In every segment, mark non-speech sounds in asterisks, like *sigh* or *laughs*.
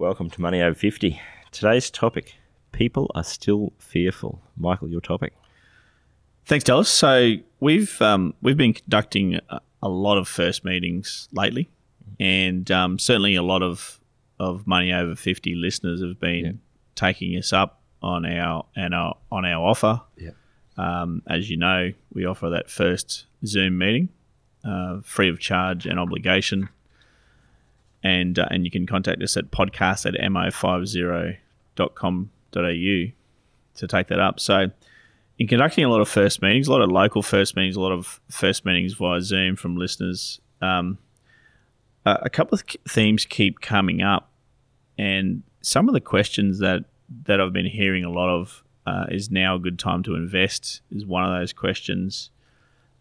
Welcome to Money Over 50. Today's topic people are still fearful. Michael, your topic. Thanks, Dallas. So we've um, we've been conducting a, lot of first meetings lately, and um, certainly a lot of of money over fifty listeners have been yeah. taking us up on our and our on our offer. Yeah. Um, as you know, we offer that first Zoom meeting, uh, free of charge and obligation and uh, and you can contact us at podcast at mo50.com.au to take that up. So, in conducting a lot of first meetings, a lot of local first meetings, a lot of first meetings via Zoom from listeners, um, uh, a couple of themes keep coming up, and some of the questions that that I've been hearing a lot of uh, is now a good time to invest is one of those questions.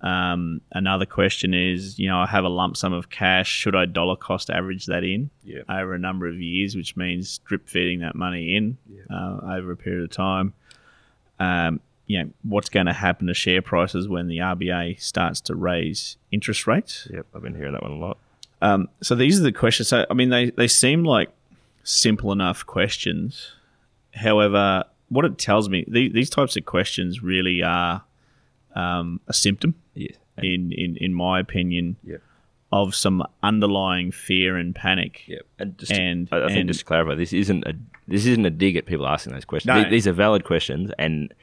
Um, another question is, you know, I have a lump sum of cash. Should I dollar cost average that in yeah. over a number of years, which means drip feeding that money in yeah. uh, over a period of time? Um, you know, what's going to happen to share prices when the RBA starts to raise interest rates? Yep, I've been hearing that one a lot. Um, so these are the questions. So I mean, they they seem like simple enough questions. However, what it tells me, these, these types of questions really are um, a symptom. In, in, in my opinion, yep. of some underlying fear and panic. Yep. And, just and I, I think and, just to clarify, this isn't a this isn't a dig at people asking those questions. No. These are valid questions, and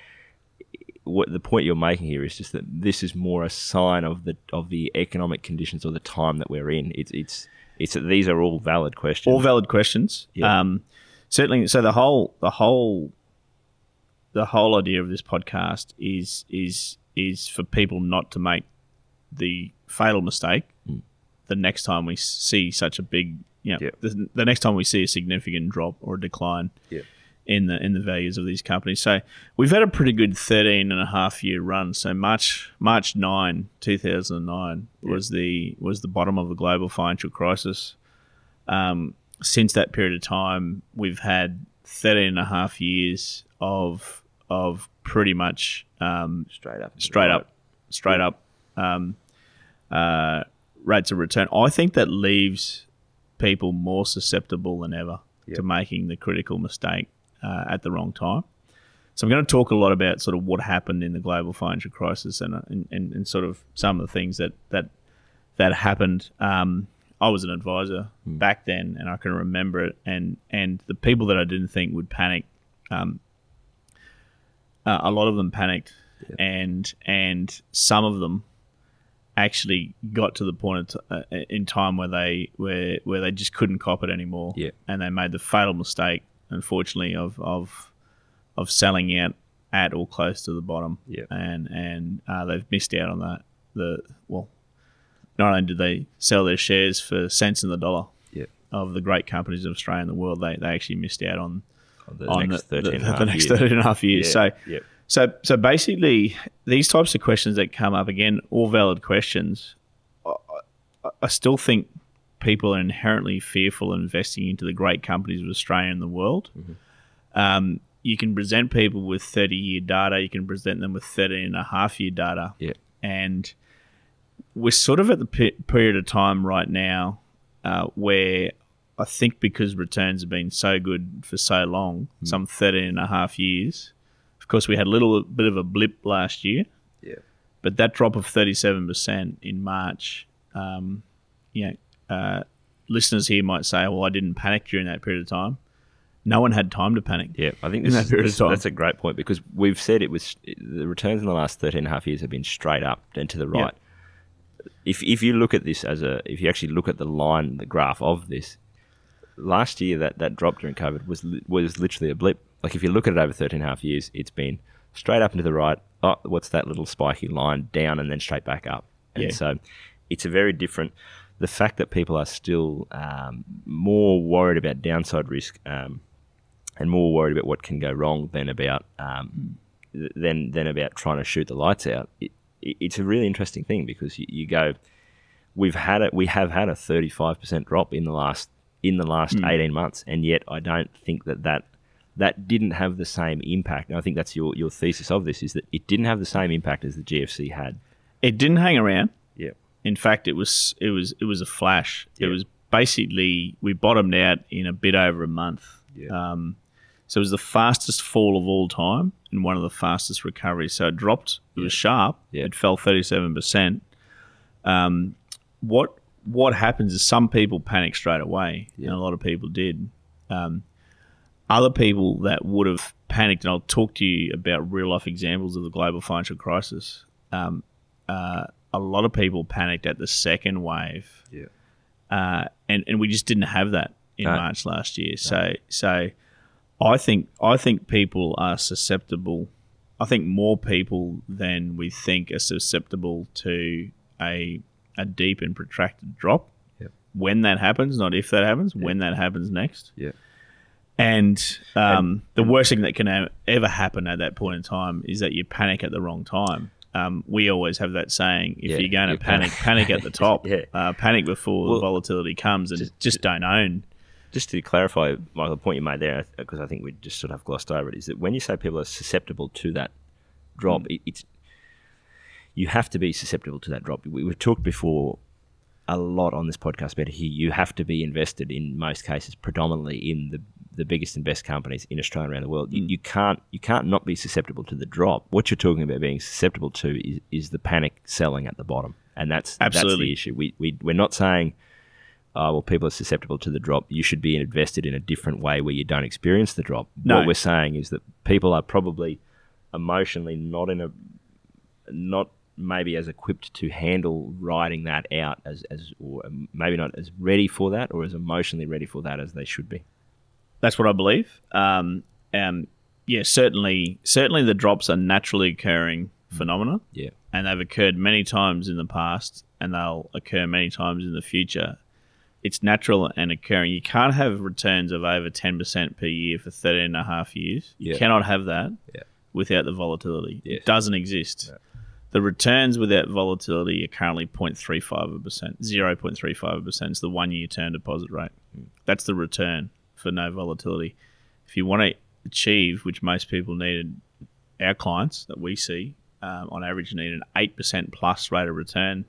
what the point you're making here is just that this is more a sign of the of the economic conditions or the time that we're in. It's it's it's that these are all valid questions. All valid questions. Yeah. Um, certainly. So the whole the whole the whole idea of this podcast is is is for people not to make the fatal mistake mm. the next time we see such a big, you know, yep. the, the, next time we see a significant drop or decline yep. in the in the values of these companies. So we've had a pretty good 13 and a half year run. So March March 9, 2009 yep. was the was the bottom of the global financial crisis. Um, since that period of time, we've had 13 and a half years of of pretty much um, straight up, straight up, straight up um, uh, rates of return. I think that leaves people more susceptible than ever yep. to making the critical mistake uh, at the wrong time. So I'm going to talk a lot about sort of what happened in the global financial crisis and, uh, and, and, and sort of some of the things that that that happened. Um, I was an advisor mm. back then, and I can remember it. And and the people that I didn't think would panic, um, uh, a lot of them panicked, and and some of them actually got to the point t- uh, in time where they where where they just couldn't cop it anymore, yeah. and they made the fatal mistake, unfortunately, of of of selling out at or close to the bottom, yeah. and and uh, they've missed out on that. The well, not only did they sell their shares for cents in the dollar yeah. of the great companies of Australia and the world, they, they actually missed out on the on next the, 13 the, and the a next years. 13 and a half years. Yeah. So, Yep. So, so basically, these types of questions that come up again, all valid questions. I, I- still think people are inherently fearful of investing into the great companies of Australia and the world. Mm-hmm. Um, you can present people with 30 year data, you can present them with 13 and a half year data. Yeah. And we're sort of at the pe- period of time right now uh, where I think because returns have been so good for so long, Mm. some 13 and a half years. Of course, we had a little bit of a blip last year, Yeah. but that drop of 37% in March, um, you know, uh, listeners here might say, well, I didn't panic during that period of time. No one had time to panic. Yeah, I think this that is, that's a great point because we've said it was the returns in the last 13 and a half years have been straight up and to the right. If, if you look at this as a, if you actually look at the line, the graph of this, last year that, that drop during COVID was was literally a blip. Like if you look at it over 13 and a half years, it's been straight up and to the right. Oh, what's that little spiky line down and then straight back up? And Yeah. so it's a very different. The fact that people are still um, more worried about downside risk um, and more worried about what can go wrong than about um, than than about trying to shoot the lights out. It, it, it's a really interesting thing because you, you go, we've had it, we have had a thirty five percent drop in the last in the last eighteen months, and yet I don't think that that that didn't have the same impact. And I think that's your your thesis of this is that it didn't have the same impact as the GFC had. It didn't hang around. Yeah. In fact, it was it was it was a flash. It was basically we bottomed out in a bit over a month. Yeah. Um, so it was the fastest fall of all time and one of the fastest recoveries. So it dropped. It was sharp. Yeah. It fell thirty seven percent. Um, what what happens is some people panic straight away, Yeah. and a lot of people did. Um, other people that would have panicked, and I'll talk to you about real life examples of the global financial crisis. Um, uh, a lot of people panicked at the second wave, Yeah. uh, and and we just didn't have that in No. March last year. So so, I think I think people are susceptible. I think more people than we think are susceptible to a a deep and protracted drop. Yep. When that happens, not if that happens, when that happens next. Yeah. And, um, the worst thing that can ever happen at that point in time is that you panic at the wrong time. Um, we always have that saying: if Yeah, you're going to panic, panic. panic at the *laughs* top. Yeah. uh, panic before the volatility comes, and just, don't own. Just to clarify, Michael, the point you made there, because I think we just sort of glossed over it, is that when you say people are susceptible to that drop, Mm. it, it's you have to be susceptible to that drop. We, we've talked before a lot on this podcast about here. You have to be invested in most cases predominantly in the the biggest and best companies in Australia and around the world. Mm. You, you can't you can't not be susceptible to the drop. What you're talking about being susceptible to is, is the panic selling at the bottom, and that's that's the issue. We we we're not saying. Oh, well, people are susceptible to the drop. You should be invested in a different way where you don't experience the drop. No. What we're saying is that people are probably emotionally not in a not maybe as equipped to handle riding that out as, as or maybe not as ready for that or as emotionally ready for that as they should be. That's what I believe. Um, um, yeah, certainly, certainly the drops are naturally occurring phenomena, Yeah. and they've occurred many times in the past, and they'll occur many times in the future. It's natural and occurring. You can't have returns of over ten percent per year for 13 and a half years. You Yeah. cannot have that Yeah. without the volatility. Yes. It doesn't exist. The returns without volatility are currently 0.35%, 0.35% is the one year term deposit rate. That's the return for no volatility. If you want to achieve, which most people needed, our clients that we see um, on average need an 8% plus rate of return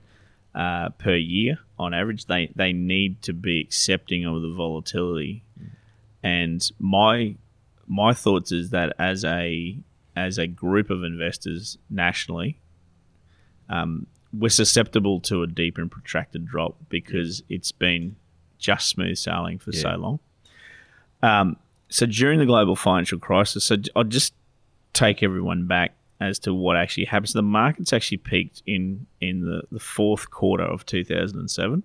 uh, per year on average. They, they need to be accepting of the volatility. And my my thoughts is that as a as a group of investors nationally, um, we're susceptible to a deep and protracted drop because it's been just smooth sailing for so long. Um, so during the global financial crisis, so I'll just take everyone back as to what actually happens. The markets actually peaked in in the, the fourth quarter of 2007.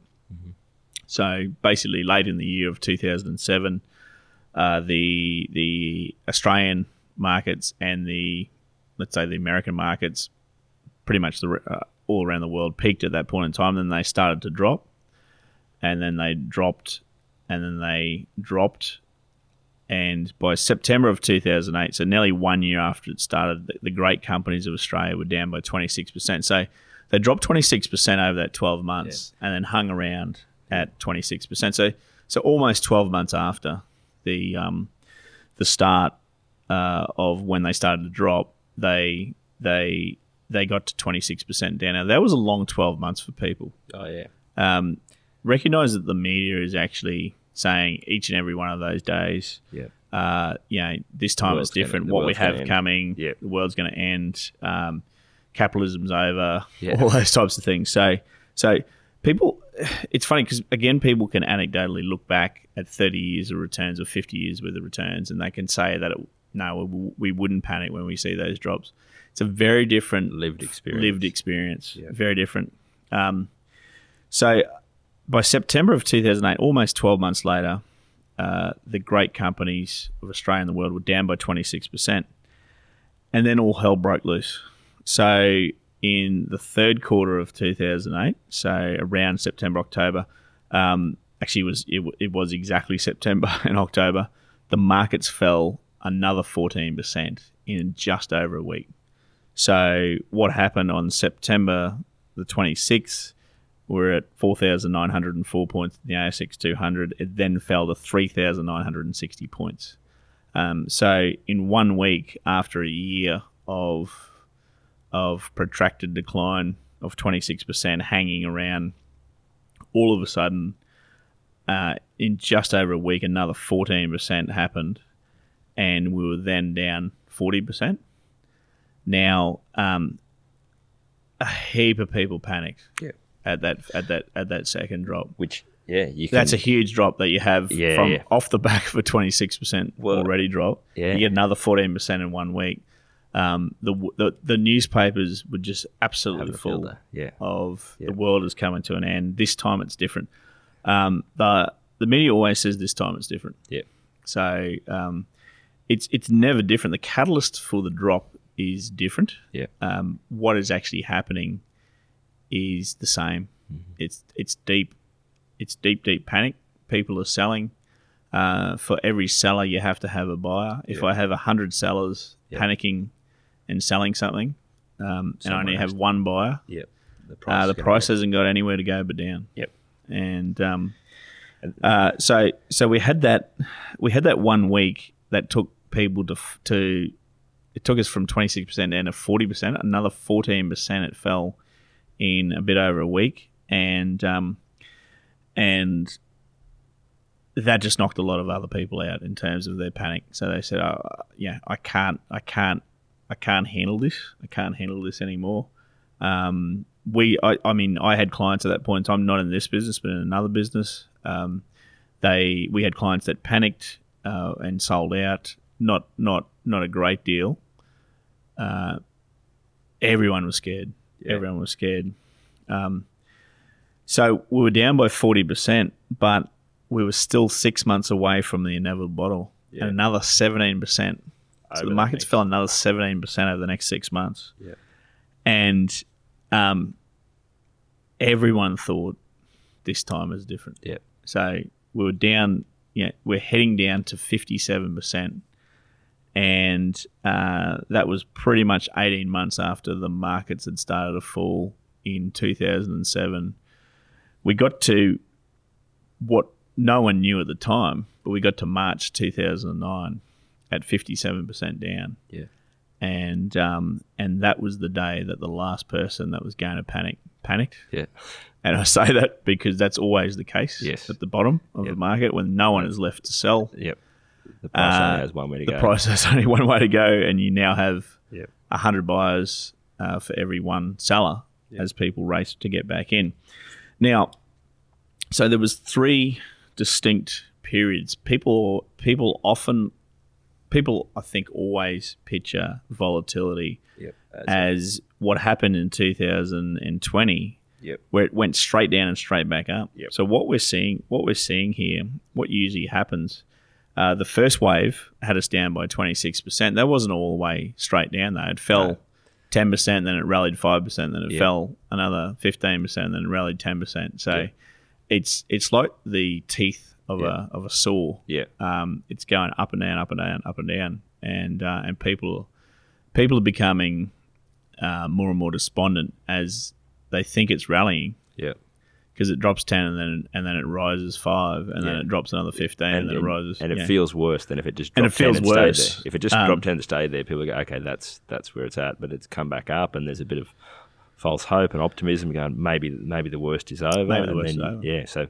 So basically, late in the year of 2007, uh, the the Australian markets and the let's say the American markets, pretty much the uh, all around the world, peaked at that point in time. Then they started to drop, and then they dropped, and then they dropped, and by September of 2008, so nearly one year after it started, the, the great companies of Australia were down by 26%. So they dropped 26% over that 12 months and then hung around at 26%. So so almost 12 months after the um, the start uh, of when they started to drop, they they they got to 26% down. Now that was a long 12 months for people Oh yeah. um, recognize that the media is actually saying each and every one of those days, Yeah. uh, you know, this time is different. gonna- what we have coming, Yeah. the world's going to end. Um, capitalism's over. Yeah. All those types of things. So, so people, it's funny because again, people can anecdotally look back at thirty years of returns or fifty years worth of returns, and they can say that it, no, we, we wouldn't panic when we see those drops. It's a very different Lived experience. lived experience. Yeah. Very different. Um, so by September of 2008, almost 12 months later, uh, the great companies of Australia and the world were down by 26%. And then all hell broke loose. So in the third quarter of 2008, so around September, October, um, actually it was it, it was exactly September *laughs* and October, the markets fell another 14% in just over a week. So what happened on September the 26th? We're at 4,904 points in the ASX 200. It then fell to 3,960 points. Um, so in one week, after a year of of protracted decline of 26%, hanging around, all of a sudden, uh, in just over a week, another 14% happened, and we were then down 40%. Now, um, a heap of people panicked Yeah. at that at that at that second drop. Which yeah, you can. That's a huge drop that you have Yeah, from yeah. off the back of a twenty six percent already drop. yeah. You get another fourteen percent in one week. Um, the, the the newspapers were just absolutely full yeah. of Yeah. the world is coming to an end. This time it's different. Um, the the media always says this time it's different. yeah, So um, it's it's never different. The catalyst for the drop is different. yeah, Um, what is actually happening is the same. It's it's deep, it's deep deep panic. People are selling. Uh, for every seller, you have to have a buyer. If Yeah. I have a hundred sellers Yeah. panicking and selling something, um, and I only have one buyer, yeah. The uh, the price hasn't got anywhere to go but down. Yep. And um, uh, so so we had that we had that one week that took people to f- to it took us from twenty six percent down to forty percent. Another fourteen percent it fell in a bit over a week, and um, and that just knocked a lot of other people out in terms of their panic. So they said, "Oh, yeah, I can't, I can't, I can't handle this. I can't handle this anymore." Um, we, I, I mean, I had clients at that point in time, not in this business, but in another business. Um, they, we had clients that panicked uh, and sold out. Not, not, not a great deal. Uh, everyone was scared. Yeah. Everyone was scared. Um, so we were down by forty percent, but we were still six months away from the inevitable bottle, Yeah. and another seventeen percent. So Over the markets fell another seventeen percent over the next six months Yeah. and um, everyone thought this time is different. Yeah. So we were down. Yeah, we're heading down to fifty-seven percent, and uh, that was pretty much eighteen months after the markets had started to fall in two thousand and seven. We got to what no one knew at the time, but we got to March two thousand and nine at fifty-seven percent down Yeah. and um, and that was the day that the last person that was going to panic panicked. Yeah. And I say that because that's always the case Yes. at the bottom of Yep. the market when no one is left to sell. Yep. The price Uh, only has one way to The go. price has *laughs* only one way to go, and you now have Yep. a hundred buyers uh, for every one seller Yep. as people race to get back in. Now, so there was three distinct periods. People people often people I think always picture volatility Yep. As, as what happened in 2020 yep. where it went straight down and straight back up. Yep. So what we're seeing, what we're seeing here, what usually happens, uh, the first wave had us down by 26%. That wasn't all the way straight down though. It fell No. 10%, then it rallied 5%, then it Yeah. fell another 15%, then it rallied 10%. So Yeah. it's it's like the teeth of Yeah. a of a saw Yeah. um, it's going up and down, up and down, up and down, and uh, and people people are becoming uh, more and more despondent as they think it's rallying Yeah. Because it drops ten and then and then it rises five and then it drops another fifteen and, then it rises and it yeah. feels worse than if it just And it dropped 10 feels and stayed worse. there. If it just Um, dropped ten and stayed there, people go, okay, that's that's where it's at. But it's come back up, and there's a bit of false hope and optimism going. Maybe maybe the worst is over. Maybe the and worst is then- over. Yeah. So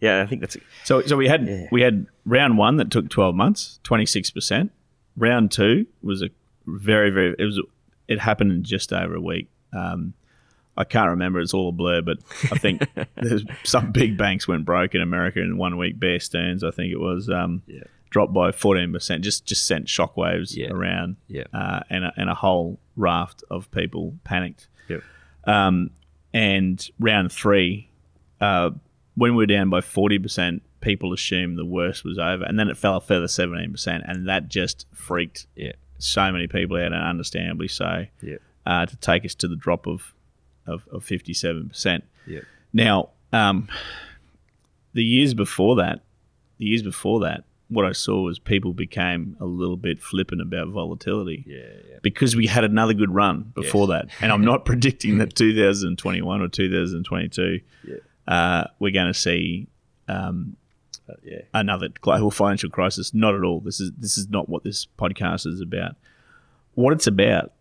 yeah, I think that's So so we had Yeah. we had round one that took twelve months, twenty six percent. Round two was a very very it was it happened in just over a week. Um, I can't remember; it's all a blur. But I think *laughs* there's some big banks went broke in America in one week. Bear Stearns, I think it was, um, Yeah. dropped by fourteen percent. Just just sent shockwaves Yeah. around, Yeah. uh, and a, and a whole raft of people panicked. Yep. Um, and round three, uh, when we were down by 40%, people assumed the worst was over. And then it fell a further 17%. And that just freaked yeah. so many people out, and understandably so, Yeah. uh, to take us to the drop of, of, of 57%. Yeah. Now, um, the years before that, the years before that, what I saw was people became a little bit flippant about volatility Yeah, yeah. because we had another good run before Yes. that, and I'm not *laughs* predicting that 2021 or 2022 Yeah. uh, we're going to see um, Uh, yeah. another global financial crisis. Not at all. This is this is not what this podcast is about. What it's about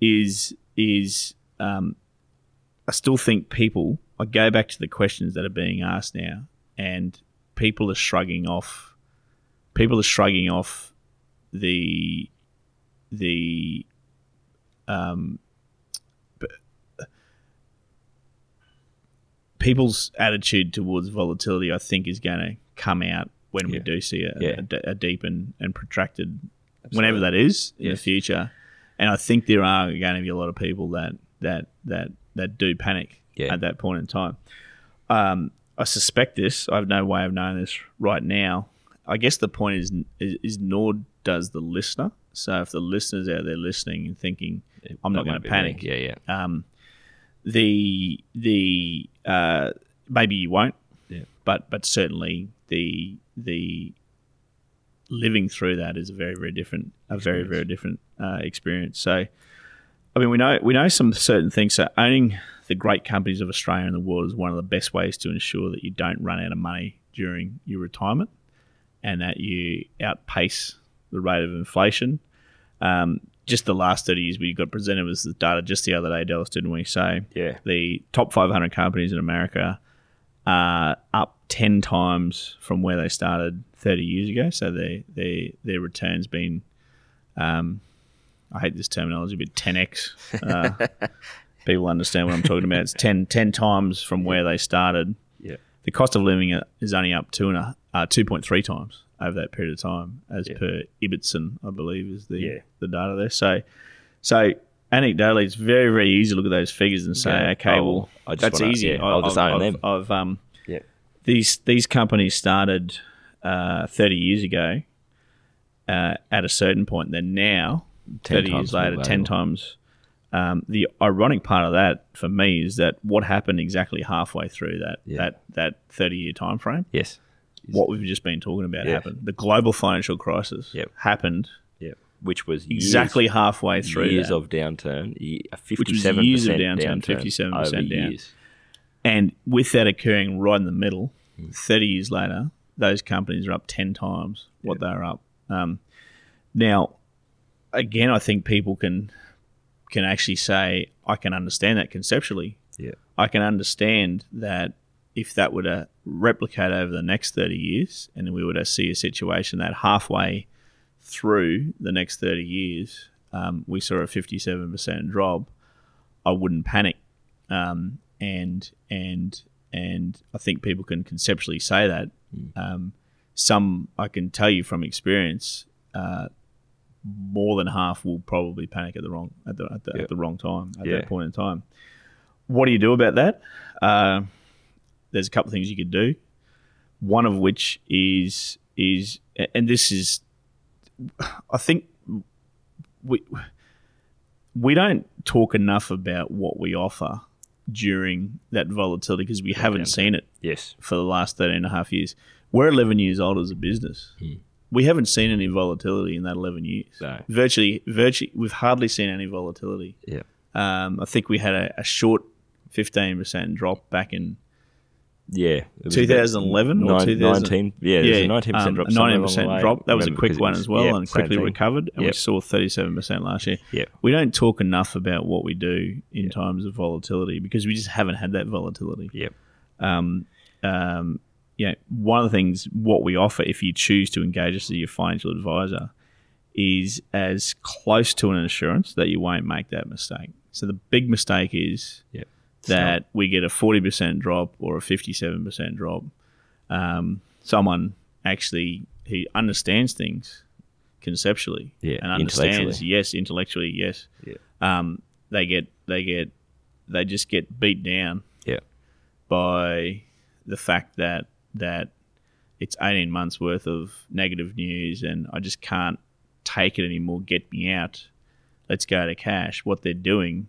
is is um, I still think people. I go back to the questions that are being asked now, and people are shrugging off. People are shrugging off the the um, people's attitude towards volatility, I think, is going to come out when we do see a, Yeah. a a deep and, and protracted, whenever that is in Yes. the future. And I think there are going to be a lot of people that that that that do panic Yeah. at that point in time. Um, I suspect this. I have no way of knowing this right now. I guess the point is, is, is nor does the listener. So if the listener's out there listening and thinking, I'm not going to might be me. panic, Yeah, yeah. um, the the uh, maybe you won't, Yeah. but but certainly the the living through that is a very very different a very very different uh, experience. So, I mean, we know we know some certain things. So, owning the great companies of Australia and the world is one of the best ways to ensure that you don't run out of money during your retirement, and that you outpace the rate of inflation. Um, just the last 30 years, we got presented with the data just the other day, Dallas, didn't we? So Yeah. the top 500 companies in America are up 10 times from where they started 30 years ago. So their they, their returns been, um, I hate this terminology, but 10x. Uh, *laughs* people understand what I'm talking about. It's 10, 10 times from where they started. Yeah. The cost of living is only up two and a, uh, 2.3 times over that period of time, as Yeah. per Ibbotson, I believe, is the Yeah. the data there. So, so anecdotally, it's very very easy to look at those figures and say, Yeah. okay, well, I just that's wanna- easy. yeah, I'll just own I've- them. I've, um, Yeah. these these companies started uh, 30 years ago uh, at a certain point. Then now, 10 30 times years later, 10 times. Um, the ironic part of that for me is that what happened exactly halfway through that Yeah. that that 30 year time frame Yes. what we've just been talking about Yeah. happened. The global financial crisis Yep. happened Yeah. Which was years- exactly halfway through years that. of downturn, fifty-seven years of percent downturn, downturn, 57% down. years. and with that occurring right in the middle, Hmm. 30 years later, those companies are up 10 times what they were up. Um, now, again, I think people can can actually say, I can understand that conceptually. Yeah. I can understand that if that were to replicate over the next 30 years and then we were to see a situation that halfway through the next 30 years, um, we saw a 57% drop, I wouldn't panic. Um, and, and, and I think people can conceptually say that. Um, some, I can tell you from experience, uh, more than half will probably panic at the wrong at the, at the, Yeah. at the wrong time at Yeah. that point in time. What do you do about that? Uh, there's a couple of things you could do. One of which is is and this is I think we we don't talk enough about what we offer during that volatility because we haven't seen it Yes. for the last 13 and a half years. We're 11 years old as a business. We haven't seen any volatility in that 11 years. No. Virtually, virtually, we've hardly seen any volatility. Yeah. Um, I think we had a, a short 15% drop back in Yeah. 2011 or about 2000 19. Yeah, there's a 19% um, drop. a somewhere along the 19% way. drop. That was a quick one was- as well yeah, and quickly thing. recovered. And we saw 37% last year. Yep. We don't talk enough about what we do in times of volatility because we just haven't had that volatility. Yep. um, um, yeah, one of the things what we offer if you choose to engage us as your financial advisor is as close to an insurance that you won't make that mistake. So the big mistake is Yep. that we get a forty percent drop or a fifty-seven percent drop. Um, someone actually who understands things conceptually Yeah, and understands yes intellectually yes Yeah. um, they get they get they just get beat down Yeah. by the fact that that it's 18 months worth of negative news and I just can't take it anymore. Get me out. Let's go to cash. What they're doing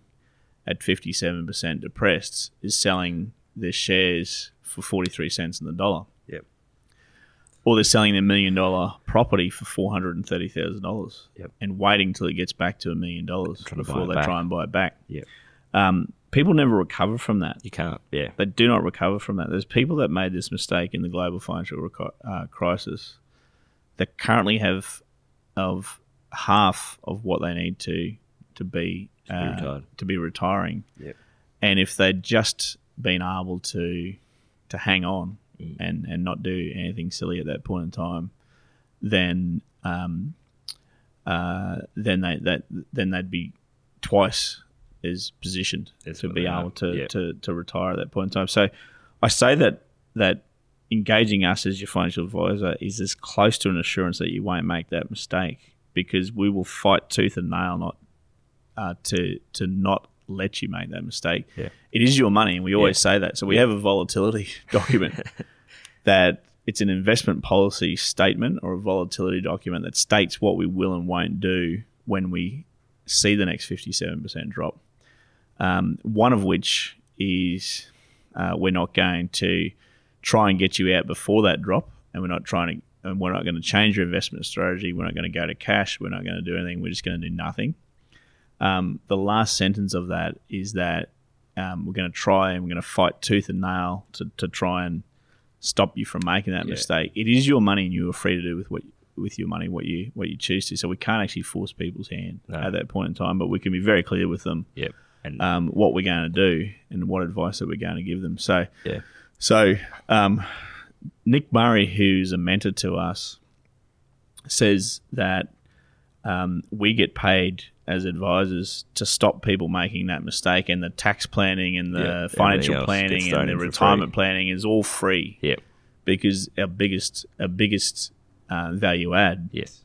at 57% depressed is selling their shares for 43 cents in the dollar. Yep. Or they're selling their million dollar property for four hundred and thirty thousand dollars, Yep. and waiting till it gets back to a million dollars Trying to buy before they back. try and buy it back. Yep. Um, people never recover from that. You can't. Yeah. They do not recover from that. There's people that made this mistake in the global financial reco- uh, crisis that currently have of half of what they need to to be be uh, to be retiring. Yep. And if they'd just been able to to hang on Mm. and and not do anything silly at that point in time, then um, uh, then they that then they'd be twice as positioned That's to be able to, Yep. to to retire at that point in time. So I say that that engaging us as your financial advisor is as close to an assurance that you won't make that mistake because we will fight tooth and nail not uh, to to not let you make that mistake. Yeah. It is your money, and we always say that. So we have a volatility *laughs* document that it's an investment policy statement or a volatility document that states what we will and won't do when we see the next 57% drop. Um, one of which is uh, we're not going to try and get you out before that drop, and we're not trying to, and we're not going to change your investment strategy. We're not going to go to cash. We're not going to do anything. We're just going to do nothing. Um, the last sentence of that is that um, we're going to try and we're going to fight tooth and nail to, to try and stop you from making that Yeah. mistake. It is your money, and you are free to do with what with your money what you what you choose to. So we can't actually force people's hand No. at that point in time, but we can be very clear with them Yep. And um, what we're going to do and what advice that we're going to give them. So, yeah. so um, Nick Murray, who's a mentor to us, says that um, we get paid as advisors to stop people making that mistake, and the tax planning and the financial planning and the retirement planning is all free Yep. because our biggest our biggest uh, value add Yes.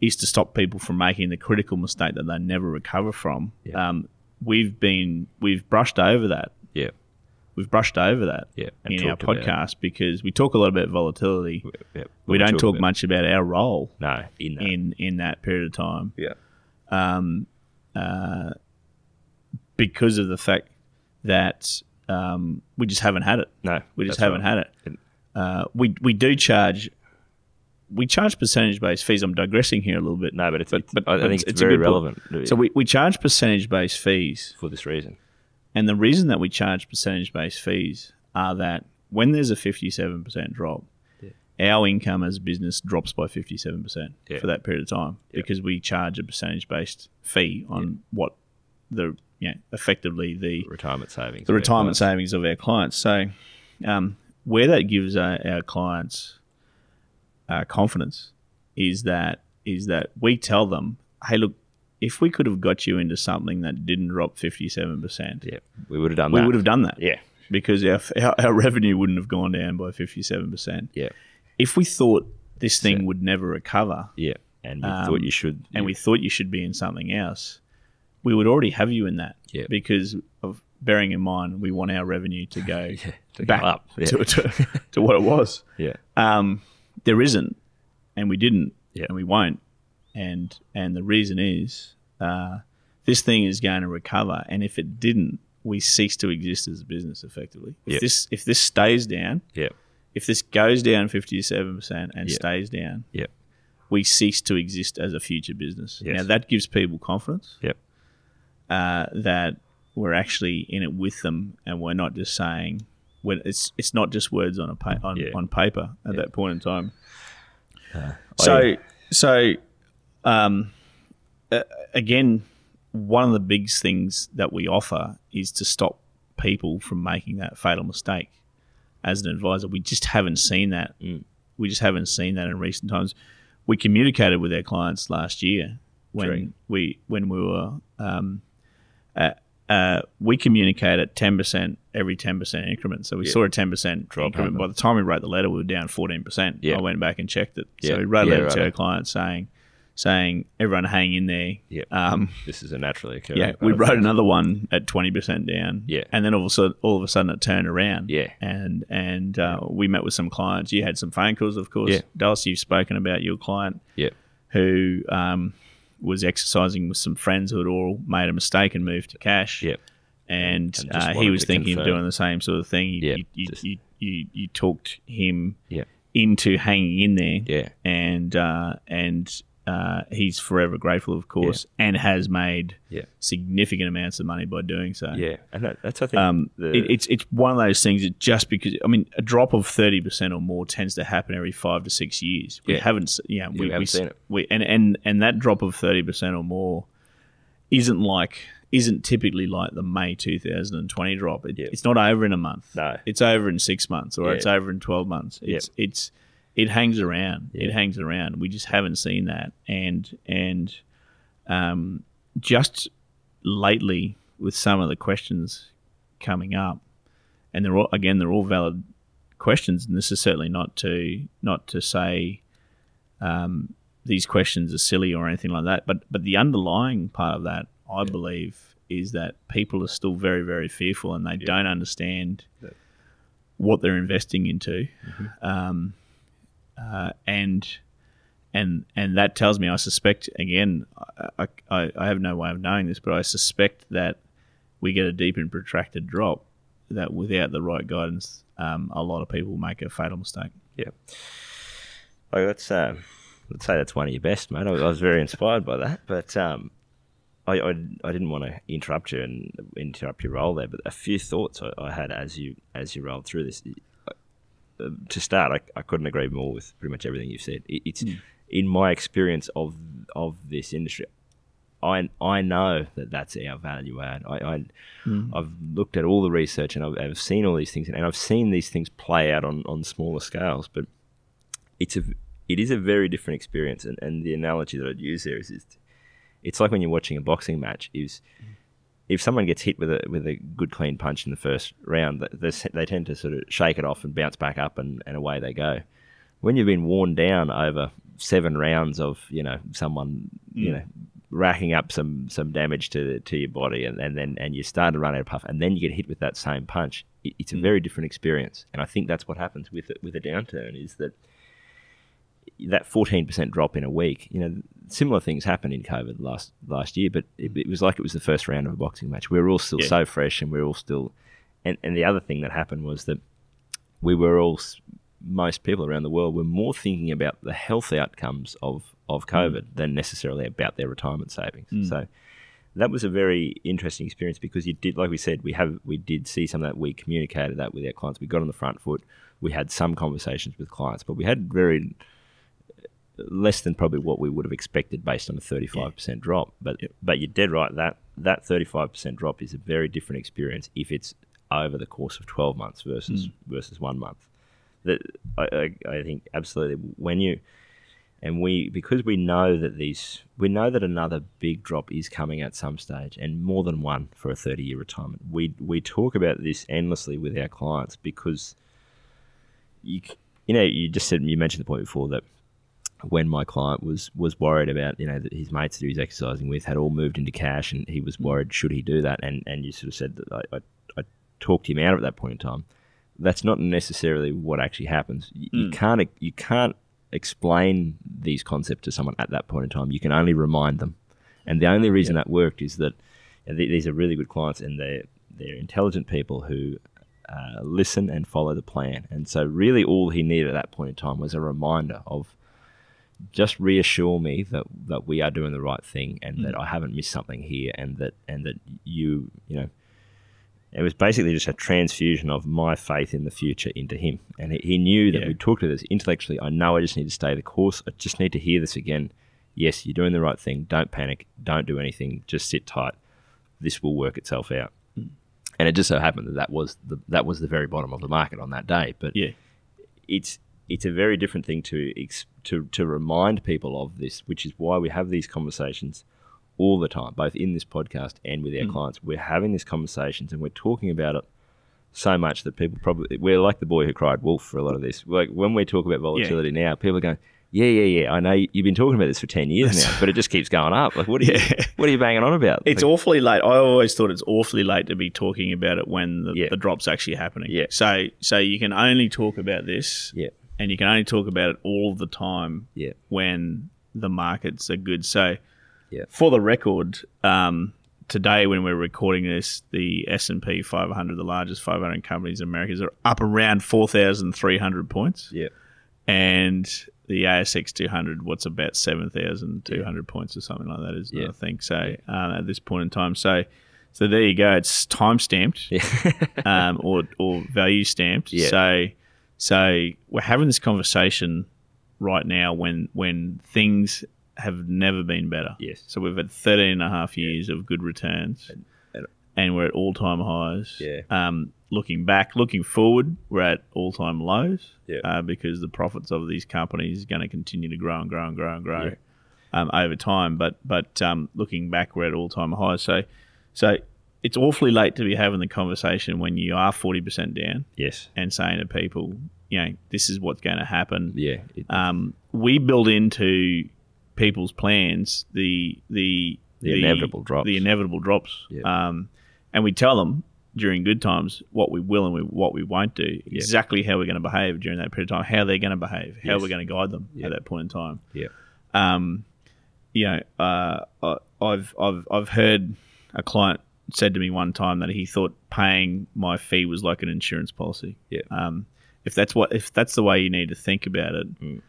is to stop people from making the critical mistake that they never recover from. Um, we've been we've brushed over that. Yeah. We've brushed over that Yeah. In our talked about it. podcast because we talk a lot about volatility. Yep. We We'll don't talk about- much about our role No. In that. in in that period of time yeah. um, uh, because of the fact that um, we just haven't had it. No. We just haven't right. had it. Uh, we we do charge we charge percentage based fees. I'm digressing here a little bit. No, but it's. But- it's- but- I think it's it's, a very relevant. So we, we charge percentage based fees, for this reason. and the reason that we charge percentage based fees are that when there's a 57% drop, our income as a business drops by 57% Yeah. for that period of time Yeah. because we charge a percentage based fee on what the yeah effectively the Retirement savings. the of our retirement clients. savings of our clients. So, um, where that gives our, our clients uh, confidence is that is that we tell them, hey, look, if we could have got you into something that didn't drop fifty seven percent, Yeah. We would have done that. we that. would have done that Yeah. because our, our our revenue wouldn't have gone down by fifty seven percent. Yeah. If we thought this thing So- would never recover, Yeah. And we Um, thought you should. and we thought you should be in something else, we would already have you in that. Yeah. Because of bearing in mind we want our revenue to *laughs* go to go back up. Yeah. to, to, to what it was. *laughs* Yeah. Um, there isn't, and we didn't, Yeah. and we won't. And and the reason is uh, this thing is going to recover, and if it didn't, we cease to exist as a business effectively. If Yeah. this if this stays down, Yeah. if this goes down fifty seven percent and Yeah. stays down, Yeah. we cease to exist as a future business. Yes. Now that gives people confidence Yep. uh, that we're actually in it with them, and we're not just saying when it's it's not just words on a pa- on, Yeah. on paper at Yeah. that point in time. Oh, So yeah. so um, uh, again, one of the big things that we offer is to stop people from making that fatal mistake. As an advisor, we just haven't seen that. Mm. We just haven't seen that in recent times. We communicated with our clients last year when True. we when we were um, uh, uh, we communicate at ten percent every ten percent increment. So we Yeah. saw a ten percent Drop increment. By the time we wrote the letter, we were down fourteen percent. Yeah. I went back and checked it. Yeah. So we wrote a letter to our clients saying saying everyone hang in there. Yeah. Um, this is a naturally occurring. yeah, we wrote another one at twenty percent down. Yeah. and then all of a sudden, all of a sudden, it turned around. Yeah. and and uh, we met with some clients. You had some phone calls, of course. Yeah. Dallas, you've spoken about your client Yeah. who um, was exercising with some friends who had all made a mistake and moved to cash. Yeah. and, And uh, he was thinking of doing the same sort of thing. You, Yeah, you, you, you, you, talked him Yeah. into hanging in there. Yeah. and uh, and uh, he's forever grateful, of course, and has made Yeah. significant amounts of money by doing so. Yeah, and that, that's I think Um, the, it, it's it's one of those things that just because I mean a drop of thirty percent or more tends to happen every five to six years. We Yeah. haven't, yeah, we haven't seen it. We, and and and that drop of thirty percent or more isn't like isn't typically like the May two thousand and twenty drop. It, Yeah. It's not over in a month. No. it's over in six months or Yeah. it's over in twelve months. It's it's it hangs around. It hangs around. We just haven't seen that, and and um, just lately with some of the questions coming up, and they're all again they're all valid questions, and this is certainly not to not to say um, these questions are silly or anything like that, but but the underlying part of that, I believe, is that people are still very very fearful and they don't understand what they're investing into, um, uh, and and and that tells me I suspect again I, I, I have no way of knowing this, but I suspect that we get a deep and protracted drop that without the right guidance, um, a lot of people make a fatal mistake. yeah. Like let's um, let's say that's one of your best, mate. I was, I was very inspired by that, but um, I, I, I didn't want to interrupt you and interrupt your role there, but a few thoughts I, I had as you as you rolled through this. To start, I, I couldn't agree more with pretty much everything you've said. It, it's hmm. in my experience of of this industry. I I know that that's our value add. I, I hmm. I've looked at all the research and I've, I've seen all these things and I've seen these things play out on, on smaller scales. But it's a it is a very different experience. And, and the analogy that I'd use there is, is it's like when you're watching a boxing match. Is hmm. If someone gets hit with a with a good clean punch in the first round, they, they tend to sort of shake it off and bounce back up, and, and away they go. When you've been worn down over seven rounds of you know someone you hmm. know racking up some some damage to to your body, and, and then and you start to run out of puff, and then you get hit with that same punch, it, it's a hmm. very different experience. And I think that's what happens with it, with a downturn is that that fourteen percent drop in a week. You know, similar things happened in COVID last last year, but it, it was like it was the first round of a boxing match. We were all still Yeah. so fresh, and we were all still. And and the other thing that happened was that we were all most people around the world were more thinking about the health outcomes of of mm. COVID than necessarily about their retirement savings. Mm. So that was a very interesting experience because you did, like we said, we have we did see some of that. We communicated that with our clients. We got on the front foot. We had some conversations with clients, but we had very less than probably what we would have expected based on a 35% drop. But but you're dead right that that 35% drop is a very different experience if it's over the course of 12 months versus mm. versus one month. That I, I, I think absolutely when you and we because we know that these we know that another big drop is coming at some stage and more than one for a 30 year retirement we we talk about this endlessly with our clients because you you know you just said you mentioned the point before that when my client was was worried about you know that his mates that he was exercising with had all moved into cash and he was worried should he do that? And and you sort of said that I, I, I talked him out at that point in time. That's not necessarily what actually happens. You, you can't you can't explain these concepts to someone at that point in time. You can only remind them. And the only reason that worked is that and th- these are really good clients and they're they're intelligent people who uh, listen and follow the plan. And so really all he needed at that point in time was a reminder of just reassure me that that we are doing the right thing and that mm. I haven't missed something here and that and that you you know it was basically just a transfusion of my faith in the future into him. And he, he knew that Yeah. we talked to this intellectually. I know I just need to stay the course. I just need to hear this again. Yes you're doing the right thing. Don't panic. Don't do anything. Just sit tight. This will work itself out. Mm. And it just so happened that that was the that was the very bottom of the market on that day. But Yeah. it's it's a very different thing to to to remind people of this, which is why we have these conversations all the time, both in this podcast and with our mm. clients. We're having these conversations and we're talking about it so much that people probably we're like the boy who cried wolf for a lot of this. Like when we talk about volatility now, people are going, "Yeah, yeah, yeah, I know you've been talking about this for ten years now, *laughs* but it just keeps going up. Like, what are you what are you banging on about? It's Like, awfully late. I always thought it's awfully late to be talking about it when the, Yeah. the drop's actually happening. Yeah. So so you can only talk about this, yeah, and you can only talk about it all the time yeah, when the markets are good. So, Yeah. for the record, um, today when we're recording this, the S and P 500, the largest 500 companies in America, are up around 4,300 points. yeah, and the ASX 200, what's about 7,200 points or something like that, isn't? Yeah. I think so um, at this point in time. So, so there you go. It's time stamped Yeah. *laughs* um, or or value stamped. Yeah. So, so we're having this conversation right now when when things have never been better. Yes. So we've had 13 and a half years of good returns, and, and- we're at all time highs. Yeah. Um, looking back, looking forward, we're at all time lows. Yeah. Uh, because the profits of these companies is going to continue to grow and grow and grow and grow Yeah. um, over time. But but um, looking back, we're at all time highs. So so it's awfully late to be having the conversation when you are forty percent down yes. and saying to people, you know, this is what's going to happen. Yeah. It, Um, we build into people's plans the the The inevitable drops. The inevitable drops. Yeah. Um, and we tell them during good times what we will and we, what we won't do. Exactly how we're going to behave during that period of time. How they're going to behave. How Yes. we're going to guide them Yeah. at that point in time. yeah. Um, you know, uh, I- I've I've I've heard a client said to me one time that he thought paying my fee was like an insurance policy. Yeah. Um, if that's what if that's the way you need to think about it, Mm.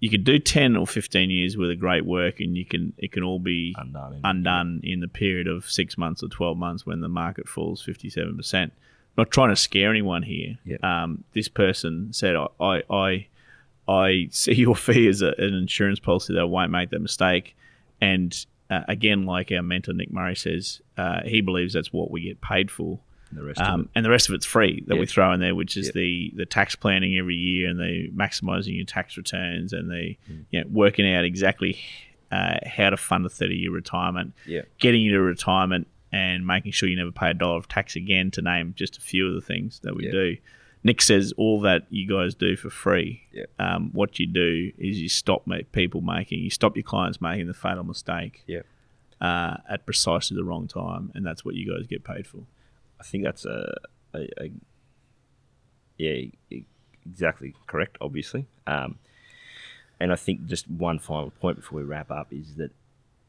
you could do ten or fifteen years with a great work, and you can it can all be Undone. in- undone in the period of six months or twelve months when the market falls fifty seven percent. Not trying to scare anyone here. Yeah. Um, this person said, I, I, I, I see your fee as a, an insurance policy that I won't make that mistake. And uh, again, like our mentor Nick Murray says, uh, he believes that's what we get paid for. The rest of Um, and the rest of it's free that we throw in there, which is Yeah. the the tax planning every year and the maximising your tax returns and the Mm. you know, working out exactly uh, how to fund a thirty year retirement, Yeah. getting you to retirement, and making sure you never pay a dollar of tax again. To name just a few of the things that we do. Nick says all that you guys do for free. Yeah. Um, what you do is you stop people making, you stop your clients making the fatal mistake Yeah. uh, at precisely the wrong time, and that's what you guys get paid for. I think that's a, a, a yeah, exactly correct. Obviously, um, and I think just one final point before we wrap up is that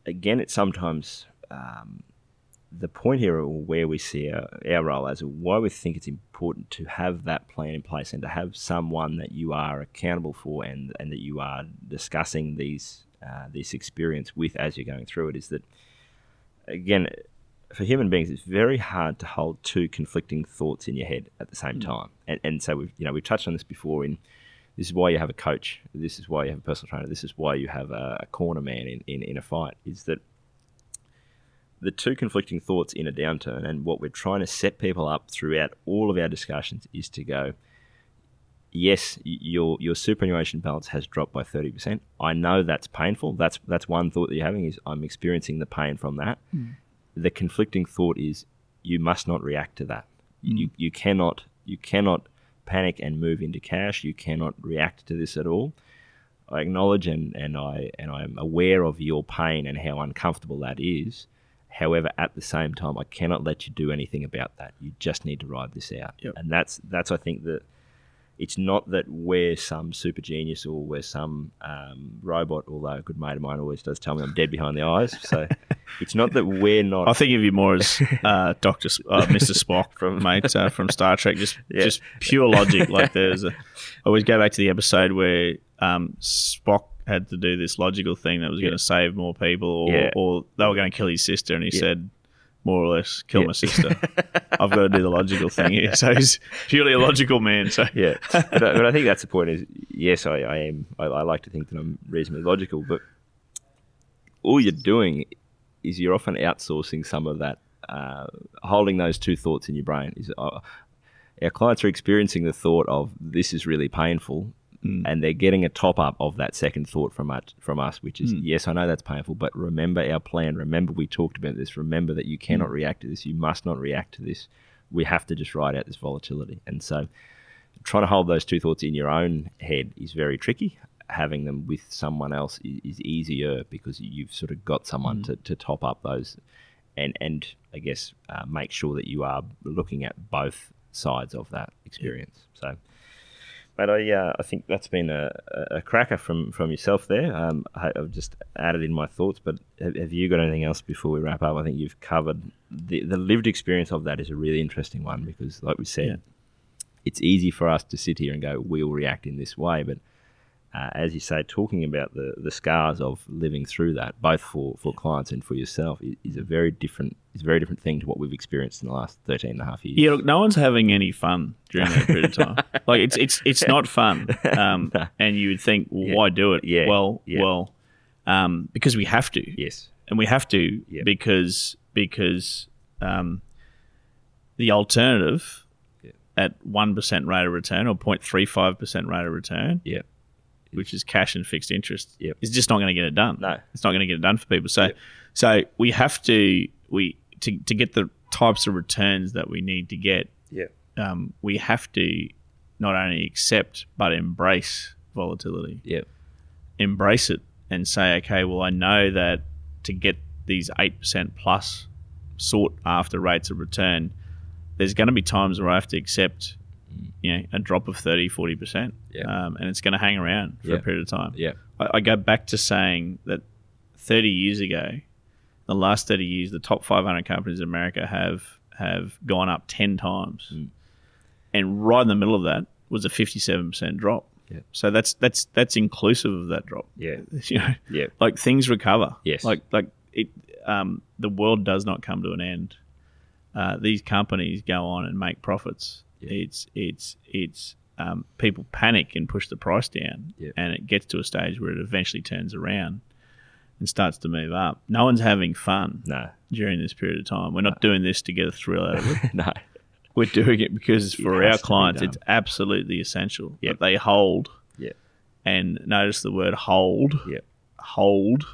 again, it's sometimes um, the point here, or where we see our, our role as why we think it's important to have that plan in place and to have someone that you are accountable for and and that you are discussing these uh, this experience with as you're going through it is that again for human beings, it's very hard to hold two conflicting thoughts in your head at the same time. And, and so we've you know we've touched on this before. In this is why you have a coach. This is why you have a personal trainer. This is why you have a, a corner man in, in, in a fight. Is that the two conflicting thoughts in a downturn, and what we're trying to set people up throughout all of our discussions is to go. Yes, your your superannuation balance has dropped by thirty percent. I know that's painful. That's that's one thought that you're having is I'm experiencing the pain from that hmm. the conflicting thought is you must not react to that. Hmm. You you cannot you cannot panic and move into cash. You cannot react to this at all. I acknowledge and, and I and I'm aware of your pain and how uncomfortable that is. However, at the same time, I cannot let you do anything about that. You just need to ride this out. Yep. And that's that's I think that it's not that we're some super genius or we're some um, robot. Although a good mate of mine always does tell me I'm dead behind the eyes. So *laughs* it's not that we're not. I think of you more as *laughs* uh, Doctor uh, Mister Spock From- from mate uh, from Star Trek. Just *laughs* Yeah. just pure logic. Like there's a. I always go back to the episode where um, Spock had to do this logical thing that was going to save more people, or, Yeah. or they were going to kill his sister, and he Yeah. said. More or less, kill Yeah. my sister. *laughs* I've got to do the logical thing here. So he's purely a logical man. So yeah, but, I- but I think that's the point. Is yes, I, I am. I, I like to think that I'm reasonably logical, but all you're doing is you're often outsourcing some of that, uh, holding those two thoughts in your brain. Is uh, our clients are experiencing the thought of this is really painful, Mm. and they're getting a top up of that second thought from us, from us, which is mm. yes, I know that's painful, but remember our plan. Remember we talked about this. Remember that you cannot mm. react to this. You must not react to this. We have to just ride out this volatility, and so trying to hold those two thoughts in your own head is very tricky. Having them with someone else is, is easier because you've sort of got someone to, to top up those, and and I guess uh, make sure that you are looking at both sides of that experience. So, but I uh, I think that's been a, a cracker from from yourself there. Um, I, I've just added in my thoughts, but have, have you got anything else before we wrap up? I think you've covered the the lived experience of that is a really interesting one because, like we said Yeah. it's easy for us to sit here and go, we'll react in this way. But uh, as you say, talking about the, the scars of living through that, both for, for clients and for yourself, is, is a very different is a very different thing to what we've experienced in the last 13 and a half years. Yeah, look, no one's having any fun during that period of time. *laughs* Like it's it's it's not fun. Um, *laughs* No. and you would think, well, Yeah. why do it? Yeah. Well, Yeah. well, um, because we have to. Yes. and we have to Yep. because because um, the alternative Yeah. at one percent rate of return or 0.35 percent rate of return, Yeah. Which is cash and fixed interest, Yep. is just not going to get it done. No. it's not going to get it done for people. So Yep. so we have to we to to get the types of returns that we need to get. Yeah. Um, we have to not only accept but embrace volatility Yeah. embrace it and say, okay, well, I know that to get these 8% plus sought after rates of return, there's going to be times where I have to accept you know, a drop of 30, 40%. Yeah. Um, and it's going to hang around for Yeah. a period of time. Yeah. I, I go back to saying that 30 years ago, the last 30 years, the top 500 companies in America have have gone up 10 times. Mm. And right in the middle of that was a 57% drop. Yeah. So that's that's that's inclusive of that drop. Yeah. *laughs* You know, Yeah. like things recover. Yes. Like like it. Um, the world does not come to an end. Uh, these companies go on and make profits. Yeah. It's it's it's um, people panic and push the price down, Yeah. and it gets to a stage where it eventually turns around and starts to move up. No one's having fun No. during this period of time. We're not doing this to get a thrill out of it. *laughs* no. We're doing it because for has our clients, it's absolutely essential Yep. that they hold. Yeah. And notice the word hold. Yeah. Hold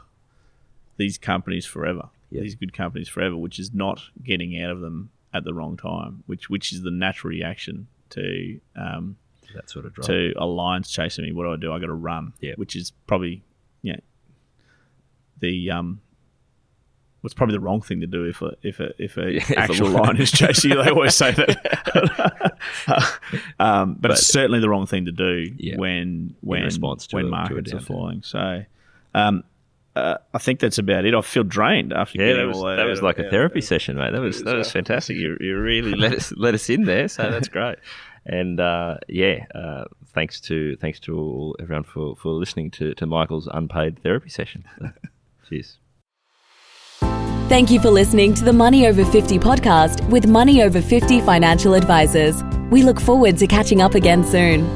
these companies forever. Yep. These good companies forever, which is not getting out of them at the wrong time, which which is the natural reaction to um, That sort of drop. to a lion's chasing me. What do I do? I got to run. Yeah, Which is probably yeah the um. What's probably the wrong thing to do if a if a if a *laughs* if a actual lion- is chasing you? They always say that. *laughs* *laughs* um, but, it's certainly the wrong thing to do Yeah. when when when markets are falling. So, um, uh, I think that's about it. I feel drained after Yeah, getting that was, all that out was like a out therapy of- session, mate. That was that was uh, fantastic. You, you really *laughs* let us let us in there, so that's great. And uh, yeah, uh, thanks to thanks to all everyone for, for listening to, to Michael's unpaid therapy session. So, *laughs* cheers. Thank you for listening to the Money Over 50 podcast with Money Over 50 financial advisors. We look forward to catching up again soon.